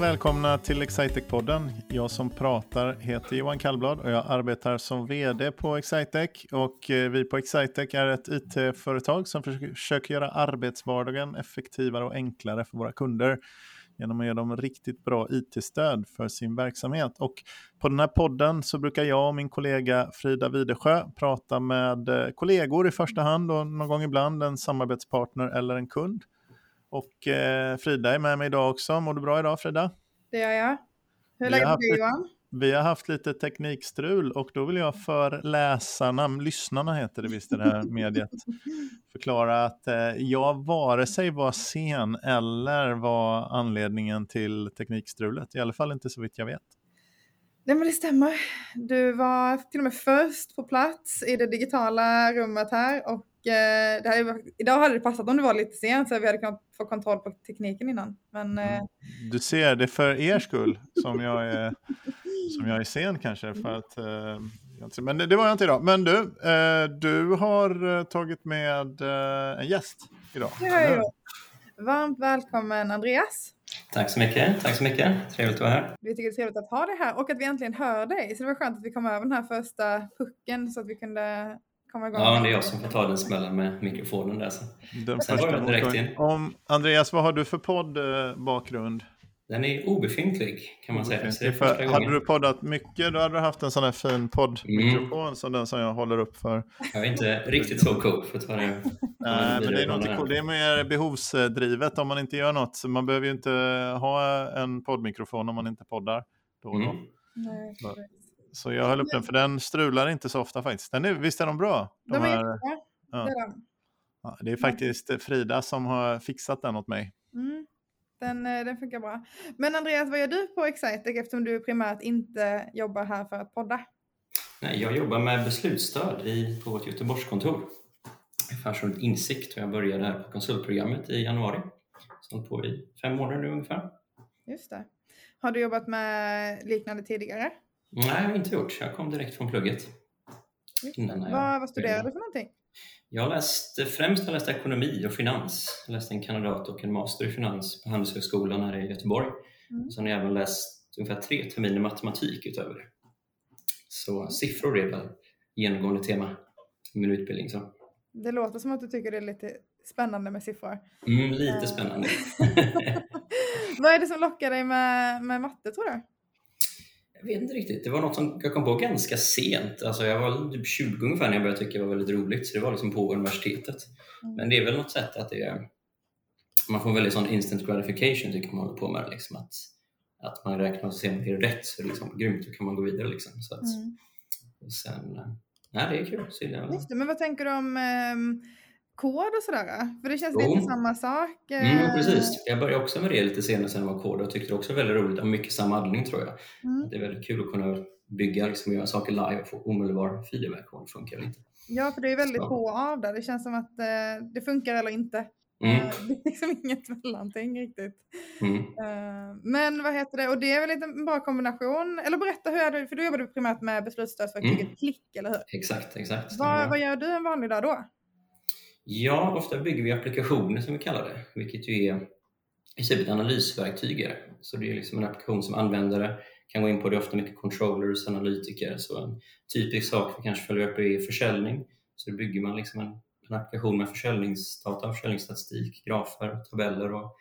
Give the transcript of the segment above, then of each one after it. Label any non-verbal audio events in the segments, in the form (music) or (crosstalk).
och välkomna till Excitec-podden. Jag som pratar heter Johan Kallblad och jag arbetar som vd på Excitec. Och eh, vi på Excitec är ett it-företag som försöker göra arbetsvardagen effektivare och enklare för våra kunder genom att ge dem riktigt bra it-stöd för sin verksamhet. Och på den här podden så brukar jag och min kollega Frida Videsjö prata med eh, kollegor i första hand och någon gång ibland en samarbetspartner eller en kund och eh, Frida är med mig idag också. Mår du bra idag Frida? Det gör jag. Hur är läget med Johan? Vi har haft lite teknikstrul och då vill jag för läsarna, lyssnarna heter det visst i det här (laughs) mediet, förklara att eh, jag vare sig var sen eller var anledningen till teknikstrulet. I alla fall inte så vitt jag vet. Nej men det stämmer. Du var till och med först på plats i det digitala rummet här och det här, idag hade det passat om det var lite sent så vi hade kunnat få kontroll på tekniken innan. Men, eh... Mm. Du ser, det är för er skull som jag är, (laughs) som jag är sen kanske. För att, eh, men det, det, var jag inte idag. Men du, eh, du har eh, tagit med eh, en gäst idag. Det har jag gjort. Varmt välkommen Andreas. Tack så mycket. Tack så mycket. Trevligt att vara här. Vi tycker det är trevligt att ha dig här och att vi äntligen hör dig. Så det var skönt att vi kom över den här första pucken så att vi kunde komma igång. Ja, det är jag som får ta den smällen med mikrofonen där. Så. Den Sen första direkt in. Om, Andreas, vad har du för poddbakgrund? Den är obefintlig kan man säga. Så för, hade du poddat mycket då hade du haft en sån här fin poddmikrofon mm. som den som jag håller upp för. Jag är inte riktigt så cool för att ta det. Nej, men det är inte cool. Det är mer behovsdrivet om man inte gör något. Så man behöver ju inte ha en poddmikrofon om man inte poddar då och då. Mm. Nej, så jag höll upp den, för den strular inte så ofta faktiskt. Den är, visst är de bra? De, de är här, ja. det är de. Ja, det är faktiskt Frida som har fixat den åt mig. Mm. Den, eh, den funkar bra. Men Andreas, vad gör du på Excitec eftersom du primärt inte jobbar här för att podda? Nej, jag jobbar med beslutsstöd i, på vårt Göteborgskontor. Affärsrådet Insikt och jag började här på konsultprogrammet i januari. Så på i fem månader nu ungefär. Just det. Har du jobbat med liknande tidigare? Nej, jag har inte gjort. Jag kom direkt från plugget. Vad, vad studerade du för någonting? Jag läste, främst har läst ekonomi och finans. Jag läste en kandidat och en master i finans på Handelshögskolan här i Göteborg. Mm. Sen har jag även läst ungefär tre terminer matematik utöver det. Så mm. siffror är väl genomgående tema i min utbildning. Så. Det låter som att du tycker det är lite spännande med siffror. Mm, lite eh. spännande. (laughs) Vad är det som lockar dig med, med matte tror du? Jag vet inte riktigt. Det var något som jag kom på ganska sent. Alltså jag var typ 20 ungefär när jag började tycka det var väldigt roligt. Så det var liksom på universitetet. Mm. Men det är väl något sätt att det är, man får väldigt sån instant gratification tycker man håller på med. Liksom att, att man räknar och ser om det är rätt så liksom, grymt, då kan man gå vidare. Liksom. Så att, mm. och sen, nej, det är kul. Så det, men vad tänker du om um kod och sådär? För det känns oh. lite samma sak. Mm, precis. Jag började också med det lite senare sen jag var kod och tyckte det också var väldigt roligt. Mycket samma anledning tror jag. Mm. Det är väldigt kul att kunna bygga, liksom, göra saker live och få omedelbar feedback om det funkar lite. Ja, för det är väldigt på av det. Det känns som att eh, det funkar eller inte. Mm. Eh, (laughs) det är liksom inget mellanting riktigt. Mm. Uh, men vad heter det, och det är väl en bra kombination. Eller berätta, hur är det, för du jobbar primärt med beslutsstödsverktyget mm. Klick, eller hur? Exakt, exakt. Vad, vad gör du en vanlig dag då? Ja, ofta bygger vi applikationer som vi kallar det, vilket ju är i princip ett analysverktyg. Så det är liksom en applikation som användare kan gå in på. Det är ofta mycket controllers, analytiker. Så en typisk sak vi kanske följer upp är försäljning. Så då bygger man liksom en, en applikation med försäljningsdata, försäljningsstatistik, grafer, tabeller och,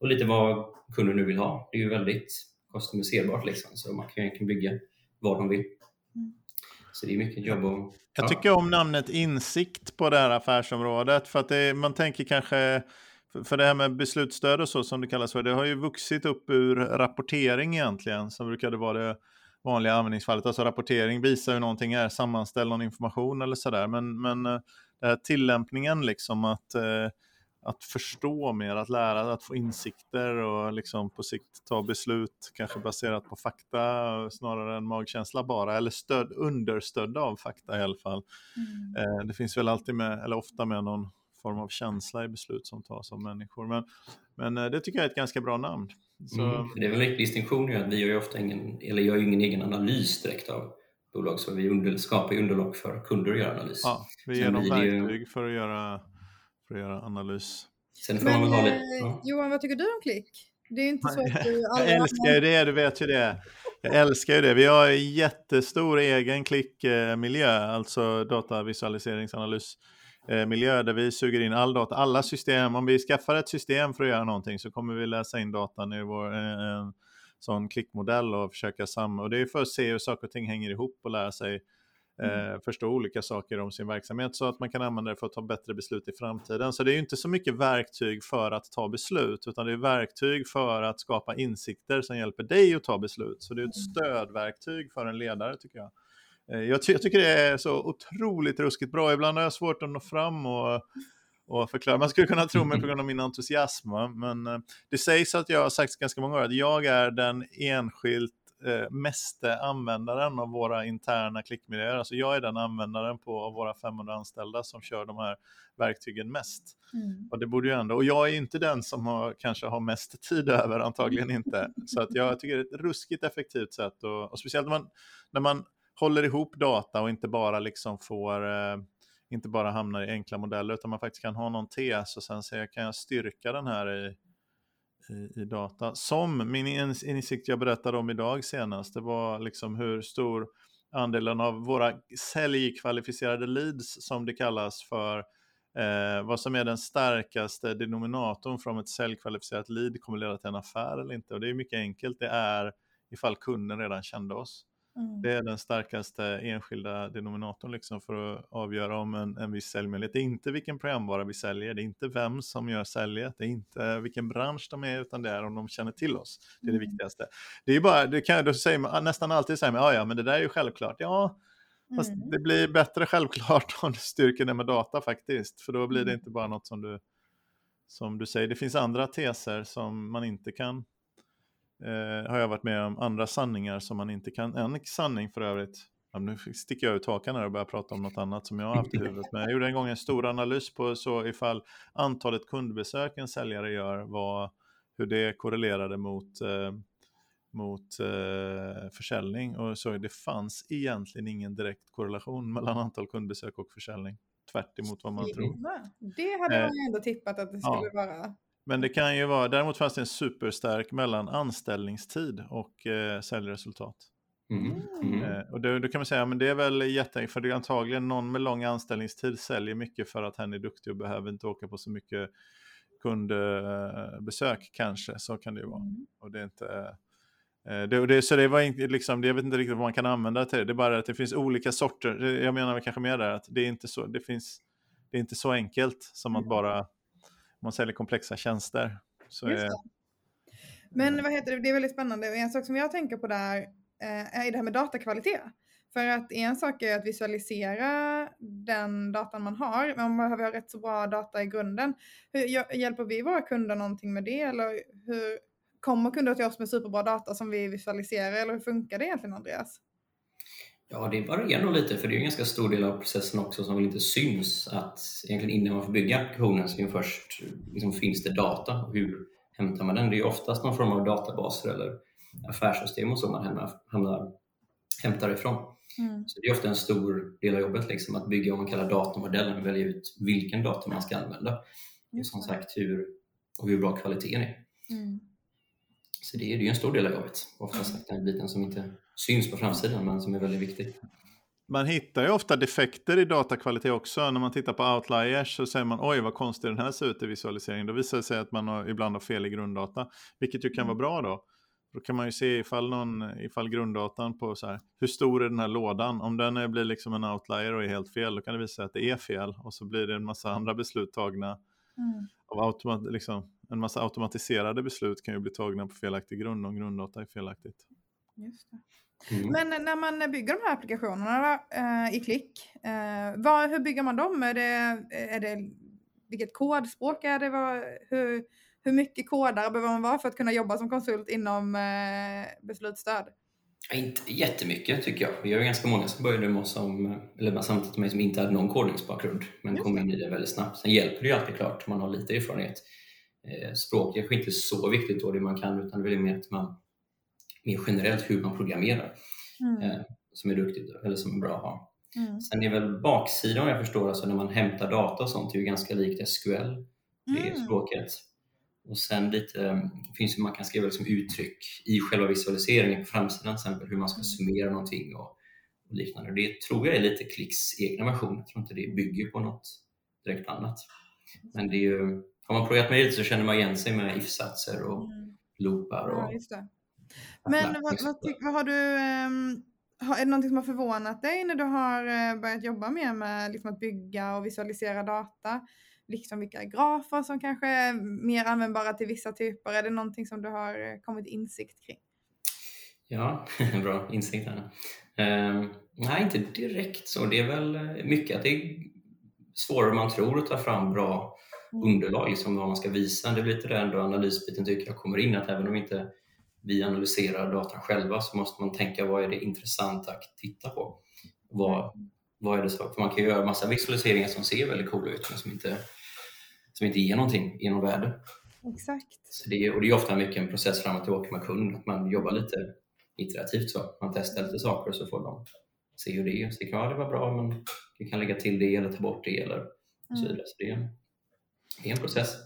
och lite vad kunden nu vill ha. Det är ju väldigt customiserbart liksom, så man kan egentligen bygga vad de vill. Så det är mycket jobb och... Jag tycker om namnet insikt på det här affärsområdet. För att det, man tänker kanske, för det här med beslutsstöd och så som det kallas för, det har ju vuxit upp ur rapportering egentligen, som brukade vara det vanliga användningsfallet. Alltså rapportering visar hur någonting är, sammanställ någon information eller sådär. Men, men eh, det här tillämpningen, liksom att eh, att förstå mer, att lära, att få insikter och liksom på sikt ta beslut, kanske baserat på fakta snarare än magkänsla bara, eller stöd, understödda av fakta i alla fall. Mm. Eh, det finns väl alltid med, eller ofta med någon form av känsla i beslut som tas av människor. Men, men eh, det tycker jag är ett ganska bra namn. Så... Mm, det är väl en distinktion ju att vi gör ju ofta ingen, eller gör ju ingen egen analys direkt av bolag, så vi under, skapar underlag för kunder att göra analys. Ja, vi ger dem verktyg för att göra för att göra analys. Sen får Men, man väl ha lite, eh, ja. Johan, vad tycker du om Klick? Det är inte så att du (laughs) alla... Jag älskar ju det, du vet ju det. Jag älskar ju det. Vi har en jättestor egen klickmiljö, alltså datavisualiseringsanalysmiljö där vi suger in all data, alla system. Om vi skaffar ett system för att göra någonting så kommer vi läsa in datan i vår en sån klickmodell och försöka samla. Och det är för att se hur saker och ting hänger ihop och lära sig Mm. Eh, förstå olika saker om sin verksamhet så att man kan använda det för att ta bättre beslut i framtiden. Så det är ju inte så mycket verktyg för att ta beslut, utan det är verktyg för att skapa insikter som hjälper dig att ta beslut. Så det är ett mm. stödverktyg för en ledare tycker jag. Eh, jag, ty jag, tycker det är så otroligt ruskigt bra. Ibland har jag svårt att nå fram och, och förklara. Man skulle kunna tro mig på grund av min entusiasm, men eh, det sägs att jag har sagt ganska många gånger att jag är den enskilt eh, meste användaren av våra interna klickmiljöer. Alltså jag är den användaren på av våra 500 anställda som kör de här verktygen mest. Mm. Och det borde ju ändå, och jag är inte den som har, kanske har mest tid (laughs) över, antagligen inte. Så att jag tycker det är ett ruskigt effektivt sätt och, och speciellt när man, när man håller ihop data och inte bara liksom får eh, inte bara hamnar i enkla modeller utan man faktiskt kan ha någon tes och sen säga kan jag styrka den här i i, i data. Som min insikt jag berättade om idag senast, det var liksom hur stor andelen av våra säljkvalificerade leads, som det kallas för, eh, vad som är den starkaste denominatorn från ett säljkvalificerat lead kommer leda till en affär eller inte. Och det är mycket enkelt, det är ifall kunden redan kände oss. Mm. Det är den starkaste enskilda denominatorn liksom för att avgöra om en, en viss säljmöjlighet. Det är inte vilken programvara vi säljer, det är inte vem som gör säljet, det är inte vilken bransch de är, utan det är om de känner till oss. Det är det mm. viktigaste. Det är bara, det kan, då säger man, nästan alltid säger man, ja ja, men det där är ju självklart. Ja, fast mm. det blir bättre självklart (laughs) om du styrker det med data faktiskt, för då blir det mm. inte bara något som du, som du säger. Det finns andra teser som man inte kan eh, har jag varit med om andra sanningar som man inte kan, en sanning för övrigt, ja, nu sticker jag ut hakan här och börjar prata om något annat som jag har haft i huvudet, men jag gjorde en gång en stor analys på så ifall antalet kundbesök en säljare gör var hur det korrelerade mot eh, mot eh, försäljning och så det fanns egentligen ingen direkt korrelation mellan antal kundbesök och försäljning. Tvärt emot vad man tror. Det hade man ju ändå tippat att det skulle ja. vara. Men det kan ju vara, däremot fanns det en superstark mellan anställningstid och eh, säljresultat. Mm. Mm. Eh, och då, då, kan man säga, men det är väl jätte, för det är antagligen någon med lång anställningstid säljer mycket för att hen är duktig och behöver inte åka på så mycket kundbesök eh, kanske, så kan det ju vara. Mm. Och det är inte, eh, det, det, så det var inte, liksom, jag vet inte riktigt vad man kan använda det till, det är bara att det finns olika sorter, jag menar kanske mer där att det är inte så, det finns, det är inte så enkelt som att mm. bara man säljer komplexa tjänster. Så är... Men vad heter det, det är väldigt spännande en sak som jag tänker på där eh, är det här med datakvalitet. För att en sak är att visualisera den datan man har, men man behöver ha rätt så bra data i grunden. Hur, hjälper vi våra kunder någonting med det? Eller hur kommer kunder till oss med superbra data som vi visualiserar? Eller hur funkar det egentligen Andreas? Ja, det varierar nog lite för det är en ganska stor del av processen också som väl inte syns. Att egentligen innan man får bygga applikationen så först liksom, finns det data. Hur hämtar man den? Det är oftast någon form av databaser eller affärssystem och så man hamnar, hamnar, hämtar ifrån. Mm. Så det är ofta en stor del av jobbet liksom, att bygga vad man kallar datamodellen och välja ut vilken data man ska använda. Och som sagt hur, och hur bra kvaliteten är. Mm. Så det är ju en stor del av jobbet. Oftast den biten som inte syns på framsidan men som är väldigt viktig. Man hittar ju ofta defekter i datakvalitet också. När man tittar på outliers så säger man oj vad konstigt den här ser ut i visualiseringen. Då visar det sig att man har, ibland har fel i grunddata. Vilket ju kan vara bra då. Då kan man ju se ifall, någon, ifall grunddatan på så här, hur stor är den här lådan? Om den blir liksom en outlier och är helt fel, då kan det visa sig att det är fel. Och så blir det en massa andra beslut tagna. Mm. Av automat, liksom, en massa automatiserade beslut kan ju bli tagna på felaktig grund om grunddata är felaktigt. Just det. Mm. Men när man bygger de här applikationerna eh, i Klick, eh, vad, hur bygger man dem? Är det, är det, vilket kodspråk är det? Vad, hur, hur mycket kodare behöver man vara för att kunna jobba som konsult inom eh, beslutsstöd? Inte jättemycket tycker jag. Vi har ganska många som började med oss som, eller samtidigt med som inte hade någon kodningsbakgrund men kom in i det väldigt snabbt. Sen hjälper det ju alltid klart om man har lite erfarenhet. Eh, språk är kanske inte så viktigt då det man kan utan det är mer att man mer generellt hur man programmerar mm. eh, som är duktigt eller som är bra att ha. Mm. Sen är väl baksidan jag förstår, alltså när man hämtar data och sånt, är ju ganska likt SQL, det är mm. språket. Och sen lite, mm, finns ju, man kan skriva liksom uttryck i själva visualiseringen på framsidan, till exempel hur man ska mm. summera någonting och, och liknande. Det tror jag är lite Klicks egna version. Jag tror inte det bygger på något direkt annat. Men det är ju, har man programmerat med lite så känner man igen sig med if-satser och mm. loopar. Och, ja, Men vad, vad, vad, har du, har, är det någonting som har förvånat dig när du har uh, börjat jobba mer med liksom, att bygga och visualisera data? liksom vilka grafer som kanske är mer användbara till vissa typer? Är det någonting som du har eh, kommit insikt kring? Ja, (laughs) bra insikt här. Uh, nej, inte direkt så. Det är väl eh, mycket att det är svårare än man tror att ta fram bra mm. underlag, liksom vad man ska visa. Det blir lite där ändå analysbiten tycker jag kommer in, att även om inte vi analyserar datan själva så måste man tänka vad är det intressant att titta på? Vad, mm. vad är det så? För man kan göra massa visualiseringar som ser väldigt coola ut men som inte som inte ger någonting i någon värde. Exakt. Så det, och det är ofta mycket en process fram och tillbaka med kund, att man jobbar lite iterativt så. Man testar lite saker och så får de se hur det är. Så det kan, ja, det var bra men vi kan lägga till det eller ta bort det eller och så mm. vidare. Så det är, det är en process.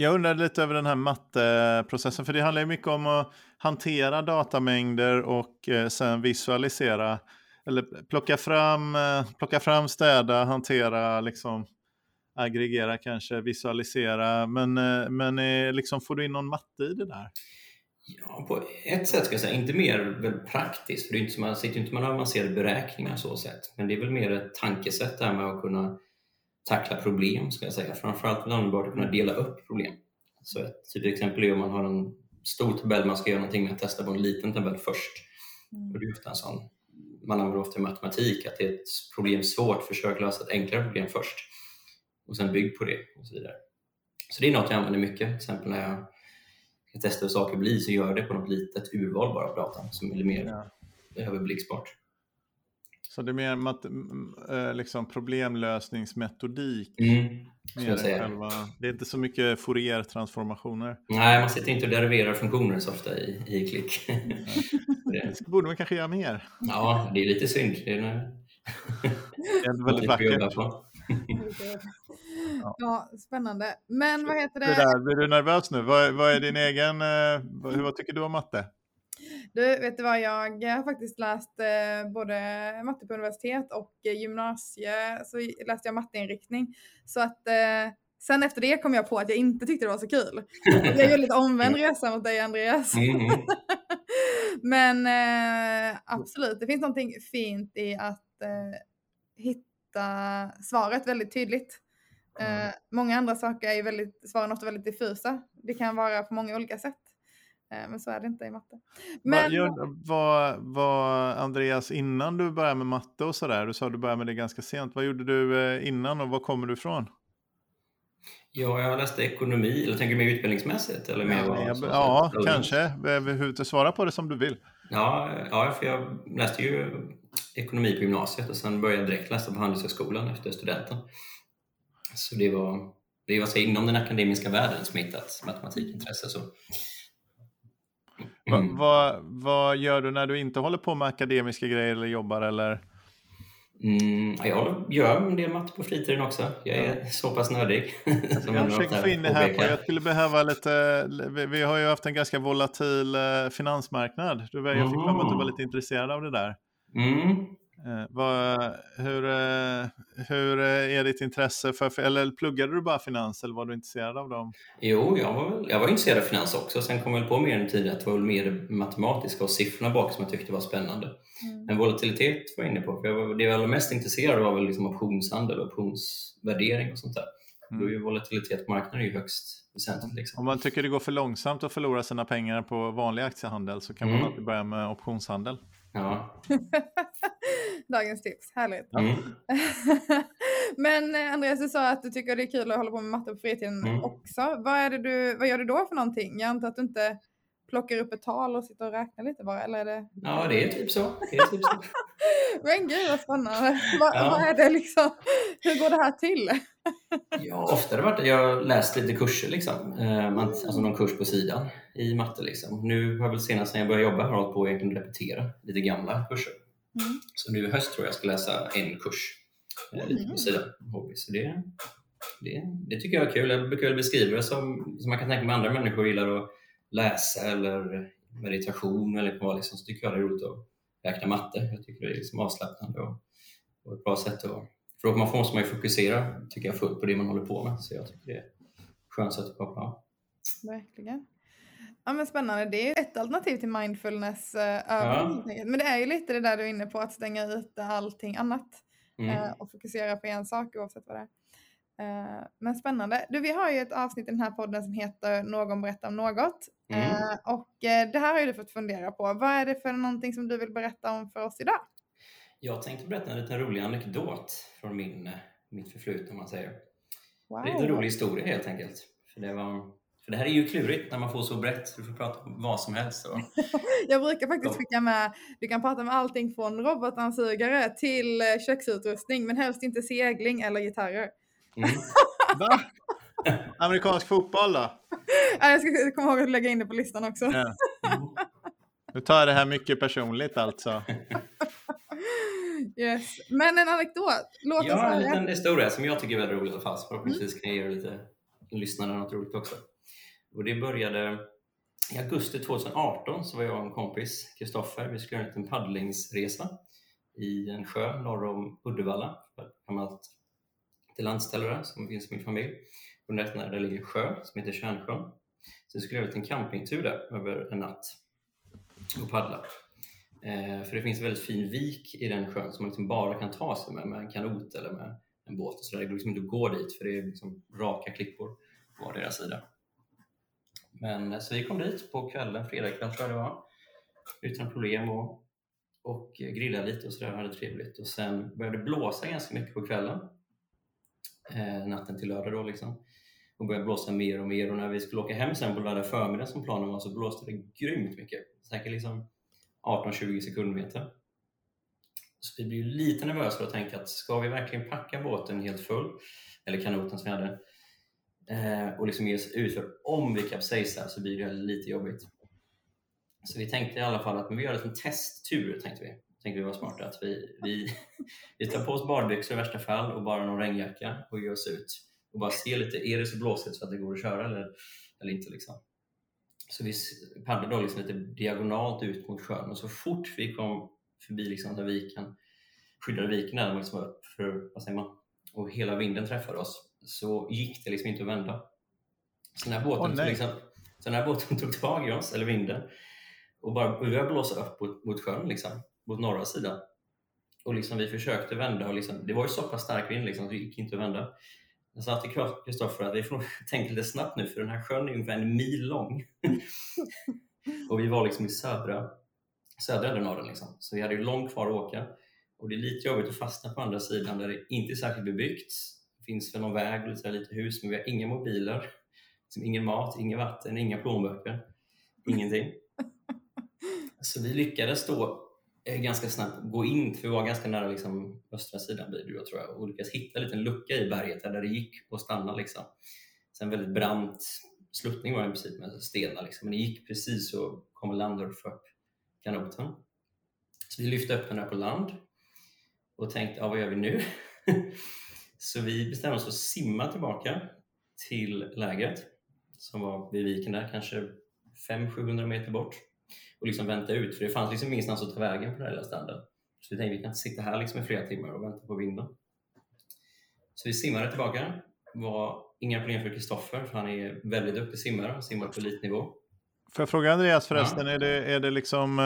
Jag undrar lite över den här matteprocessen, för det handlar ju mycket om att hantera datamängder och eh, sen visualisera, eller plocka fram, eh, plocka fram, städa, hantera liksom aggregera kanske, visualisera. Men, eh, men liksom, får du in någon matte i det där? Ja, på ett sätt ska jag säga, inte mer väl praktiskt, för det är inte, man sitter inte med avancerade beräkningar så sätt, men det är väl mer ett tankesätt där med att kunna tackla problem, ska jag säga. Framförallt är användbart att kunna dela upp problem. Så ett typ exempel är om man har en stor tabell man ska göra någonting med att testa på en liten tabell först. Mm. Och det är ofta en sån, man använder ofta i matematik, att det är ett problem svårt, försök lösa ett enklare problem först och sen bygg på det och så vidare. Så det är något jag använder mycket. Till exempel när jag ska testa hur saker blir så gör jag det på något litet urval bara av datan som är mer ja. överblicksbart. Så det är mer mat, liksom problemlösningsmetodik? Mm, mer själva, det är inte så mycket Fourier-transformationer? Nej, man sitter inte och deriverar funktioner så ofta i, i klick. (laughs) det borde man kanske göra mer. Ja, det är lite synd. Det är, det är väldigt vackert. ja. spännande. Men vad heter det? det där, blir du nervös nu? Vad, vad är din egen, eh, vad, vad tycker du om matte? Du, vet du vad, jag har faktiskt läst eh, både matte på universitet och gymnasie, så läste jag matteinriktning. Så att eh, sen efter det kom jag på att jag inte tyckte det var så kul. (laughs) Jag gjorde lite omvänd resa mot dig Andreas. Mm. (laughs) Men eh, absolut, det finns någonting fint i att eh, hitta hitta svaret väldigt tydligt. Mm. Eh, många andra saker är ju väldigt, svaren ofta väldigt diffusa. Det kan vara på många olika sätt. Eh, men så är det inte i matte. Men... Vad, vad, Andreas, innan du började med matte och sådär, du sa att du började med det ganska sent. Vad gjorde du eh, innan och var kommer du ifrån? Ja, jag läste ekonomi, eller tänker du mer utbildningsmässigt? Eller mer ja, jag, ja kanske. Svara på det som du vill. Ja, ja, för jag läste ju ekonomi på gymnasiet och sen började jag direkt läsa på Handelshögskolan efter studenten. Så det var, det var så inom den akademiska världen som jag hittat matematikintresse. Så. Mm. Vad, vad gör du när du inte håller på med akademiska grejer eller jobbar? Eller? Mm, jag gör en del matte på fritiden också. Jag är ja. så pass nördig. (laughs) som jag försöker få in det här på. Jag skulle behöva lite, vi har ju haft en ganska volatil eh, finansmarknad. Jag fick för mig att du var lite intresserad av det där. Mm. Eh, vad, hur, eh, hur är ditt intresse för, eller pluggade du bara finans eller var du intresserad av dem? Jo, jag var, jag var intresserad av finans också. Sen kom jag på mer än tidigare att det var mer matematiska och siffrorna bak som jag tyckte var spännande. Mm. Men volatilitet var jag inne på, för jag var, det jag var mest intresserad av var väl liksom optionshandel och optionsvärdering och sånt där. Mm. Då är ju volatilitet på marknaden ju högst väsentligt. Liksom. Om man tycker det går för långsamt att förlora sina pengar på vanlig aktiehandel så kan mm. man alltid börja med optionshandel. Ja. (laughs) Dagens tips, härligt. Mm. (laughs) Men eh, Andreas, du sa att du tycker det är kul att hålla på med matte på fritiden mm. också. Vad, är det du, vad gör du då för någonting? Jag antar att du inte plockar upp ett tal och sitter och räknar lite bara, eller är det? Ja, det är typ så. Det är typ så. (laughs) Men gud vad spännande. Vad, ja. vad är det liksom? Hur går det här till? (laughs) ja, ofta har det varit att jag läst lite kurser, liksom. Eh, alltså någon kurs på sidan i matte. Liksom. Nu har jag väl senast när jag började jobba hållit på att repetera lite gamla kurser. Mm. Så nu i höst tror jag jag ska läsa en kurs eh, lite på mm. sidan. Så det, det, det tycker jag är kul. Jag brukar beskriva det som, som man kan tänka mig andra människor gillar att läsa eller meditation eller vad liksom, så tycker jag det är roligt att räkna matte. Jag tycker det är liksom avslappnande och, och ett bra sätt att... För då måste man ju fokusera, tycker jag, fullt på det man håller på med. Så jag tycker det är skönt sätt att koppla av. Verkligen. Ja men spännande, det är ett alternativ till mindfulness uh, ja. Men det är ju lite det där du är inne på, att stänga ute allting annat mm. uh, och fokusera på en sak oavsett vad det är. Uh, men spännande. Du, vi har ju ett avsnitt i den här podden som heter Någon berättar om något. Mm. och det här har ju du fått fundera på. Vad är det för någonting som du vill berätta om för oss idag? Jag tänkte berätta en liten rolig anekdot från min, mitt förflutna om man säger. Wow. En liten rolig historia helt enkelt. För det var för det här är ju klurigt när man får så brett. Du får prata om vad som helst. Och... (laughs) jag brukar faktiskt skicka med, du kan prata med allting från robotdammsugare till eh, köksutrustning, men helst inte segling eller gitarrer. Mm. (laughs) Va? (laughs) Amerikansk fotboll då? jag ska komma ihåg att lägga in det på listan också. Ja. (laughs) Mm. Du tar det här mycket personligt alltså. (laughs) Yes. Men en anekdot, låt ja, oss höra. Ja, en liten historia som jag tycker är väldigt rolig i alla fall. Förhoppningsvis kan jag ge lite lyssnare något roligt också. Och det började i augusti 2018 så var jag och en kompis, Kristoffer, vi skulle göra en paddlingsresa i en sjö norr om Uddevalla, ett gammalt till landställe där som finns i min familj på där, där ligger en sjö som heter Tjärnsjön. Sen skulle jag ut en campingtur där över en natt och paddla. Eh, för det finns en väldigt fin vik i den sjön som man liksom bara kan ta sig med, med en kanot eller med en båt. Så där. Det går liksom inte att gå dit för det är liksom raka klippor på vardera sida. Men eh, så vi kom dit på kvällen, fredagkväll tror jag det var, utan problem och, och grillade lite och sådär, hade trevligt. Och sen började det blåsa ganska mycket på kvällen, eh, natten till lördag då liksom. Och började blåsa mer och mer och när vi skulle åka hem sen på lördag förmiddag som planen var så blåste det grymt mycket. Säkert liksom 18-20 sekundmeter. Så vi blev lite nervösa och tänkte att ska vi verkligen packa båten helt full, eller kanoten som vi hade, eh, och liksom ge oss ut för om vi kapsejsar så blir det lite jobbigt. Så vi tänkte i alla fall att vi gör det som testtur, tänkte vi. Tänkte vi var smarta, att vi, vi, (laughs) vi tar på oss badbyxor i värsta fall och bara någon regnjacka och ger oss ut och bara ser lite, är det så blåsigt så att det går att köra eller, eller inte liksom. Så vi paddlade då liksom lite diagonalt ut mot sjön och så fort vi kom förbi liksom där viken, skyddade viken där, liksom upp för, vad säger man, och hela vinden träffade oss så gick det liksom inte att vända. Så när båten, oh, liksom, så när båten (laughs) tog tag i oss, eller vinden, och bara började blåsa upp mot, mot sjön, liksom, mot norra sidan. Och liksom vi försökte vända och liksom, det var ju så pass stark vind liksom, så det gick inte att vända. Jag sa till Kristoffer att vi får (laughs) tänka lite snabbt nu för den här sjön är ungefär en mil lång. (laughs) och vi var liksom i södra, södra delen av den. Liksom. Så vi hade ju långt kvar att åka. Och det är lite jobbigt att fastna på andra sidan där det inte är särskilt bebyggt finns väl någon väg och lite, lite hus, men vi har inga mobiler, liksom ingen mat, inget vatten, inga plånböcker, ingenting. (laughs) Så vi lyckades då Eh, ganska snabbt gå in, för vi var ganska nära liksom, östra sidan blir det tror jag, och lyckades hitta en liten lucka i berget där det gick att stanna. Liksom. Sen väldigt brant sluttning var det i princip med stenar, liksom. men det gick precis så kom land och upp kanoten. Så vi lyfte upp den där på land och tänkte, ja, vad gör vi nu? (laughs) Så vi bestämde oss för att simma tillbaka till lägret som var vid viken där, kanske 500-700 meter bort och liksom vänta ut för det fanns liksom ingenstans att ta vägen på den här lilla stranden. Så vi tänkte vi kan inte sitta här liksom i flera timmar och vänta på vinden. Så vi simmade tillbaka. Det var inga problem för Kristoffer för han är väldigt duktig simmare och simmar på elitnivå. Får jag fråga Andreas förresten, ja. är, det, är, det liksom, eh,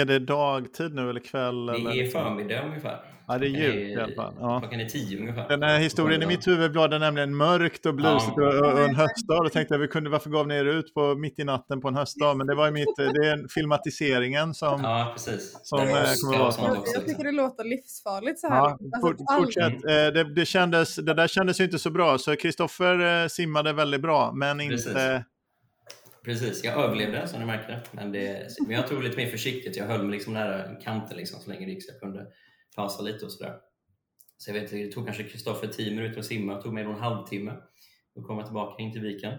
är det dagtid nu eller kväll? Det eller? är förmiddag ungefär. Ja, det är ljud i alla fall. Ja. Klockan är tio ungefär. Den här historien i mitt huvud var nämligen mörkt och blusigt ja. och, och, en höstdag. Då tänkte jag, vi kunde, varför gav ni er ut på, mitt i natten på en höstdag? Men det var ju mitt, det är filmatiseringen som, ja, precis. som eh, kommer vara jag, jag tycker det låter livsfarligt så här. Ja, alltså, fortsätt. Mm. Det, det, kändes, det där kändes ju inte så bra, så Kristoffer eh, simmade väldigt bra, men precis. inte... Precis, jag överlevde som ni märkte. Men, det, men jag tog lite mer försiktigt. Jag höll mig liksom nära kanten liksom, så länge det gick så jag kunde pausa lite och sådär. Så jag vet, det tog kanske Kristoffer 10 minuter att simma, det tog än en halvtimme att komma tillbaka in till viken.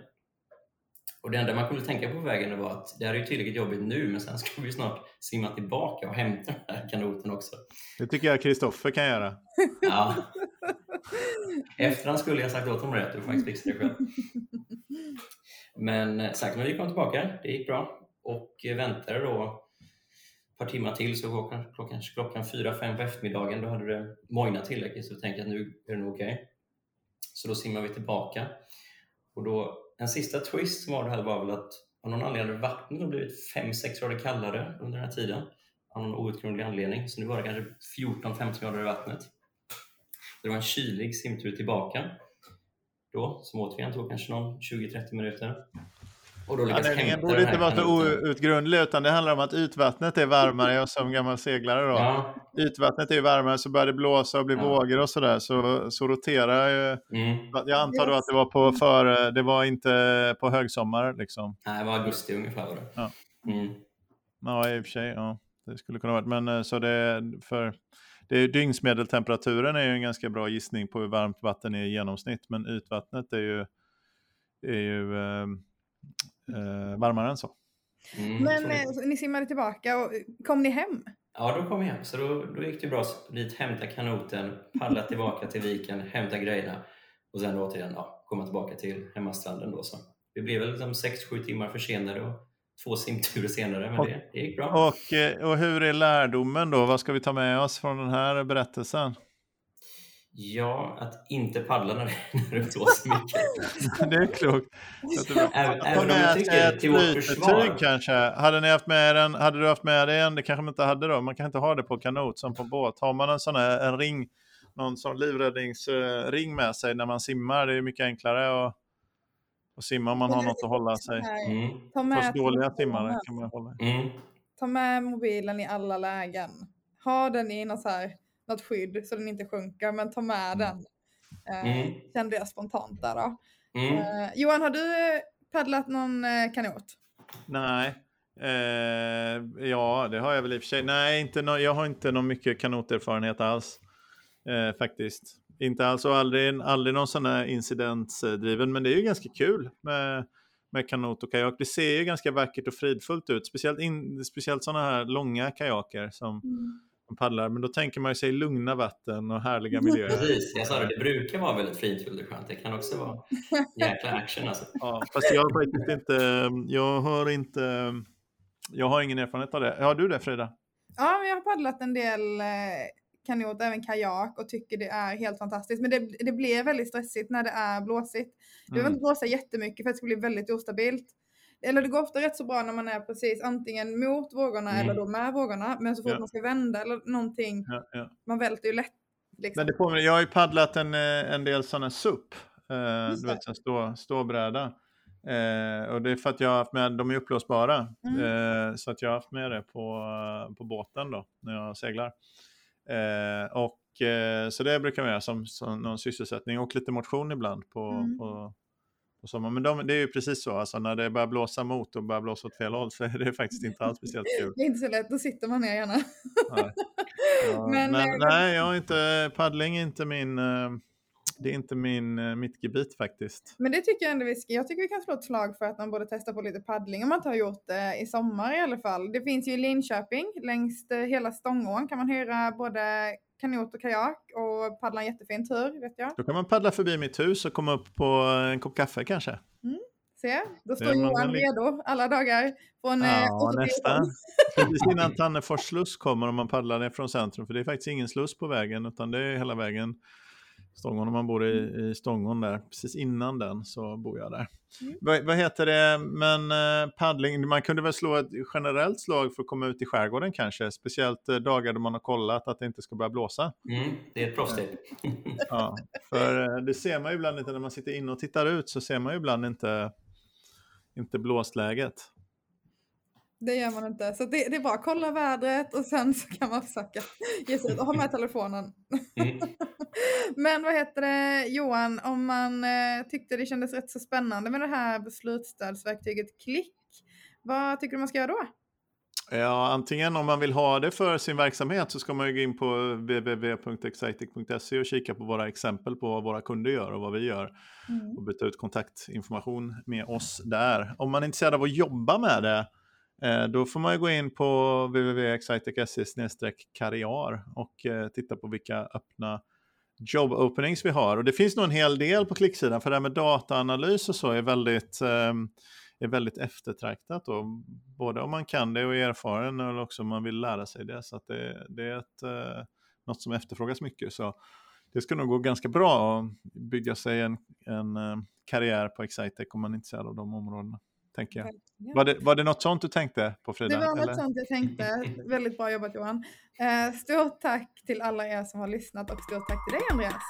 Och det enda man kunde tänka på vägen var att det här är ju tillräckligt jobbigt nu, men sen ska vi snart simma tillbaka och hämta den här kanoten också. Det tycker jag Kristoffer kan göra. Ja. Efterhand skulle jag sagt åt honom rätt, du får faktiskt fixa det själv. Men sen sagt men vi kom tillbaka, det gick bra och eh, väntade då ett par timmar till så klockan, klockan, klockan fyra, fem på eftermiddagen då hade det mojnat tillräckligt så vi tänkte att nu är det nog okej. Okay. Så då simmar vi tillbaka och då en sista twist som var det här var väl att av någon anledning hade vattnet blivit 5-6 grader kallare under den här tiden. Av någon outgrundlig anledning. Så nu var det kanske 14-15 grader i vattnet. Det var en kylig simtur tillbaka. Då, som återigen tog kanske någon 20-30 minuter. Och då Anledningen borde inte vara så outgrundlig utan det handlar om att ytvattnet är varmare och som gammal seglare då. Ja. Ytvattnet är varmare så börjar det blåsa och bli ja. vågor och sådär så, så roterar ju. Mm. Jag antar då att det var på för, det var inte på högsommar liksom. Nej, det var augusti ungefär var det. Ja. Mm. ja, i och för sig. Ja, det skulle kunna varit. Men eh, så det för det är, dygnsmedeltemperaturen är ju en ganska bra gissning på hur varmt vatten är i genomsnitt. Men ytvattnet är ju, är ju eh, eh, varmare än så. Mm, Men eh, ni simmade tillbaka och kom ni hem? Ja, då kom vi hem. Så då, då gick det bra dit, hämta kanoten, paddla tillbaka till viken, hämta grejerna och sen återigen ja, komma tillbaka till hemmastranden. Då, så. Vi blev väl liksom 6-7 timmar försenade och två simturer senare, men och, det, det gick bra. Och, eh, och hur är lärdomen då? Vad ska vi ta med oss från den här berättelsen? Ja, att inte paddla när, när det blåser mycket. (laughs) det är klokt. Tycker till vårt försvar. kanske. Hade, ni haft med en, hade du haft med dig en, det kanske man inte hade då, man kan inte ha det på kanot som på båt. Har man en sån här en ring, någon sån livräddningsring med sig när man simmar, det är mycket enklare att och simma om man har något att hålla sig. Mm. Ta med Fast dåliga simmare kan man hålla. Mm. Ta med mobilen i alla lägen. Ha den i något så här något skydd så den inte sjunker, men ta med mm. den. Eh, mm. Kände jag spontant där då. Mm. Eh, Johan, har du paddlat någon eh, kanot? Nej. Eh, ja, det har jag väl i och för sig. Nej, inte no jag har inte någon mycket kanoterfarenhet alls. Eh, faktiskt. Inte alls och aldrig, aldrig någon sån här incidentsdriven, men det är ju ganska kul med, med kanot och kajak. Det ser ju ganska vackert och fridfullt ut, speciellt, in, speciellt sådana här långa kajaker som, mm paddlar. Men då tänker man sig lugna vatten och härliga miljöer. Precis, jag sa det, det brukar vara väldigt fridfullt och skönt. Det kan också vara (laughs) jäkla action alltså. Ja, fast jag har faktiskt inte, jag har inte, jag har ingen erfarenhet av det. Har du det Frida? Ja, jag har paddlat en del eh, kanot, även kajak och tycker det är helt fantastiskt. Men det, det blir väldigt stressigt när det är blåsigt. Det behöver mm. inte blåsa jättemycket för att det ska bli väldigt ostabilt eller det går ofta rätt så bra när man är precis antingen mot vågorna mm. eller då med vågorna. Men så fort ja. man ska vända eller någonting, ja, ja. man välter ju lätt. Liksom. Men det påminner, jag har ju paddlat en, eh, en del sådana SUP, eh, du vet en stå, ståbräda. Eh, och det är för att jag har haft med, de är upplåsbara, mm. eh, så att jag har haft med det på, på båten då, när jag seglar. Eh, och, eh, så det brukar jag göra som, som någon sysselsättning och lite motion ibland på, mm. på, på sommaren. Men de, det är ju precis så, alltså, när det börjar blåsa mot och börjar blåsa åt fel håll så är det faktiskt inte alls speciellt kul. (laughs) Det är inte så lätt, då sitter man ner gärna. Nej. (laughs) Ja, men, men äh, nej, jag inte, paddling är inte min, äh, det är inte min, äh, mitt gebit faktiskt. Men det tycker jag ändå vi ska, jag tycker vi kan slå ett slag för att man borde testa på lite paddling om man inte har gjort det i sommar i alla fall. Det finns ju i Linköping, längs hela Stångån kan man hyra både kanot och kajak och paddla en jättefin tur, vet jag. Då kan man paddla förbi mitt hus och komma upp på en kopp kaffe kanske. Mm. Se, då står Johan redo alla dagar från Ja, eh, nästan. (laughs) Precis innan Tannefors sluss kommer om man paddlar ner från centrum, för det är faktiskt ingen sluss på vägen, utan det är hela vägen Stångån, om man bor i, mm. i Stångån där, precis innan den så bor jag där. Mm. Vad, vad, heter det, men eh, paddling, man kunde väl slå ett generellt slag för att komma ut i skärgården kanske, speciellt eh, dagar då man har kollat att det inte ska börja blåsa. Mm, det är ett proffstip. (laughs) ja, för eh, det ser man ju ibland inte när man sitter inne och tittar ut så ser man ju ibland inte, inte blåsläget. Det gör man inte. Så det, det, är bara att kolla vädret och sen så kan man försöka ge sig ut och ha med telefonen. Mm. (laughs) (laughs) Men vad heter det Johan, om man eh, tyckte det kändes rätt så spännande med det här beslutsstödsverktyget Klick, vad tycker du man ska göra då? Ja, antingen om man vill ha det för sin verksamhet så ska man ju gå in på www.excitec.se och kika på våra exempel på vad våra kunder gör och vad vi gör mm. och byta ut kontaktinformation med oss där. Om man är intresserad av att jobba med det Eh, då får man gå in på www.excitec.se karriär och eh, titta på vilka öppna job openings vi har. Och det finns nog en hel del på klicksidan, för det här med dataanalys och så är väldigt, eh, är väldigt eftertraktat. Då. Både om man kan det och är erfaren, eller också om man vill lära sig det. Så det, det, är ett, eh, något som efterfrågas mycket. Så det ska nog gå ganska bra att bygga sig en, en eh, karriär på Excitec om man är intresserad av de områdena. Tänker jag. Var, det, var det något sånt du tänkte på Frida? Det var något eller? sånt jag tänkte. Väldigt bra jobbat Johan. Eh, stort tack till alla er som har lyssnat och stort tack till dig Andreas.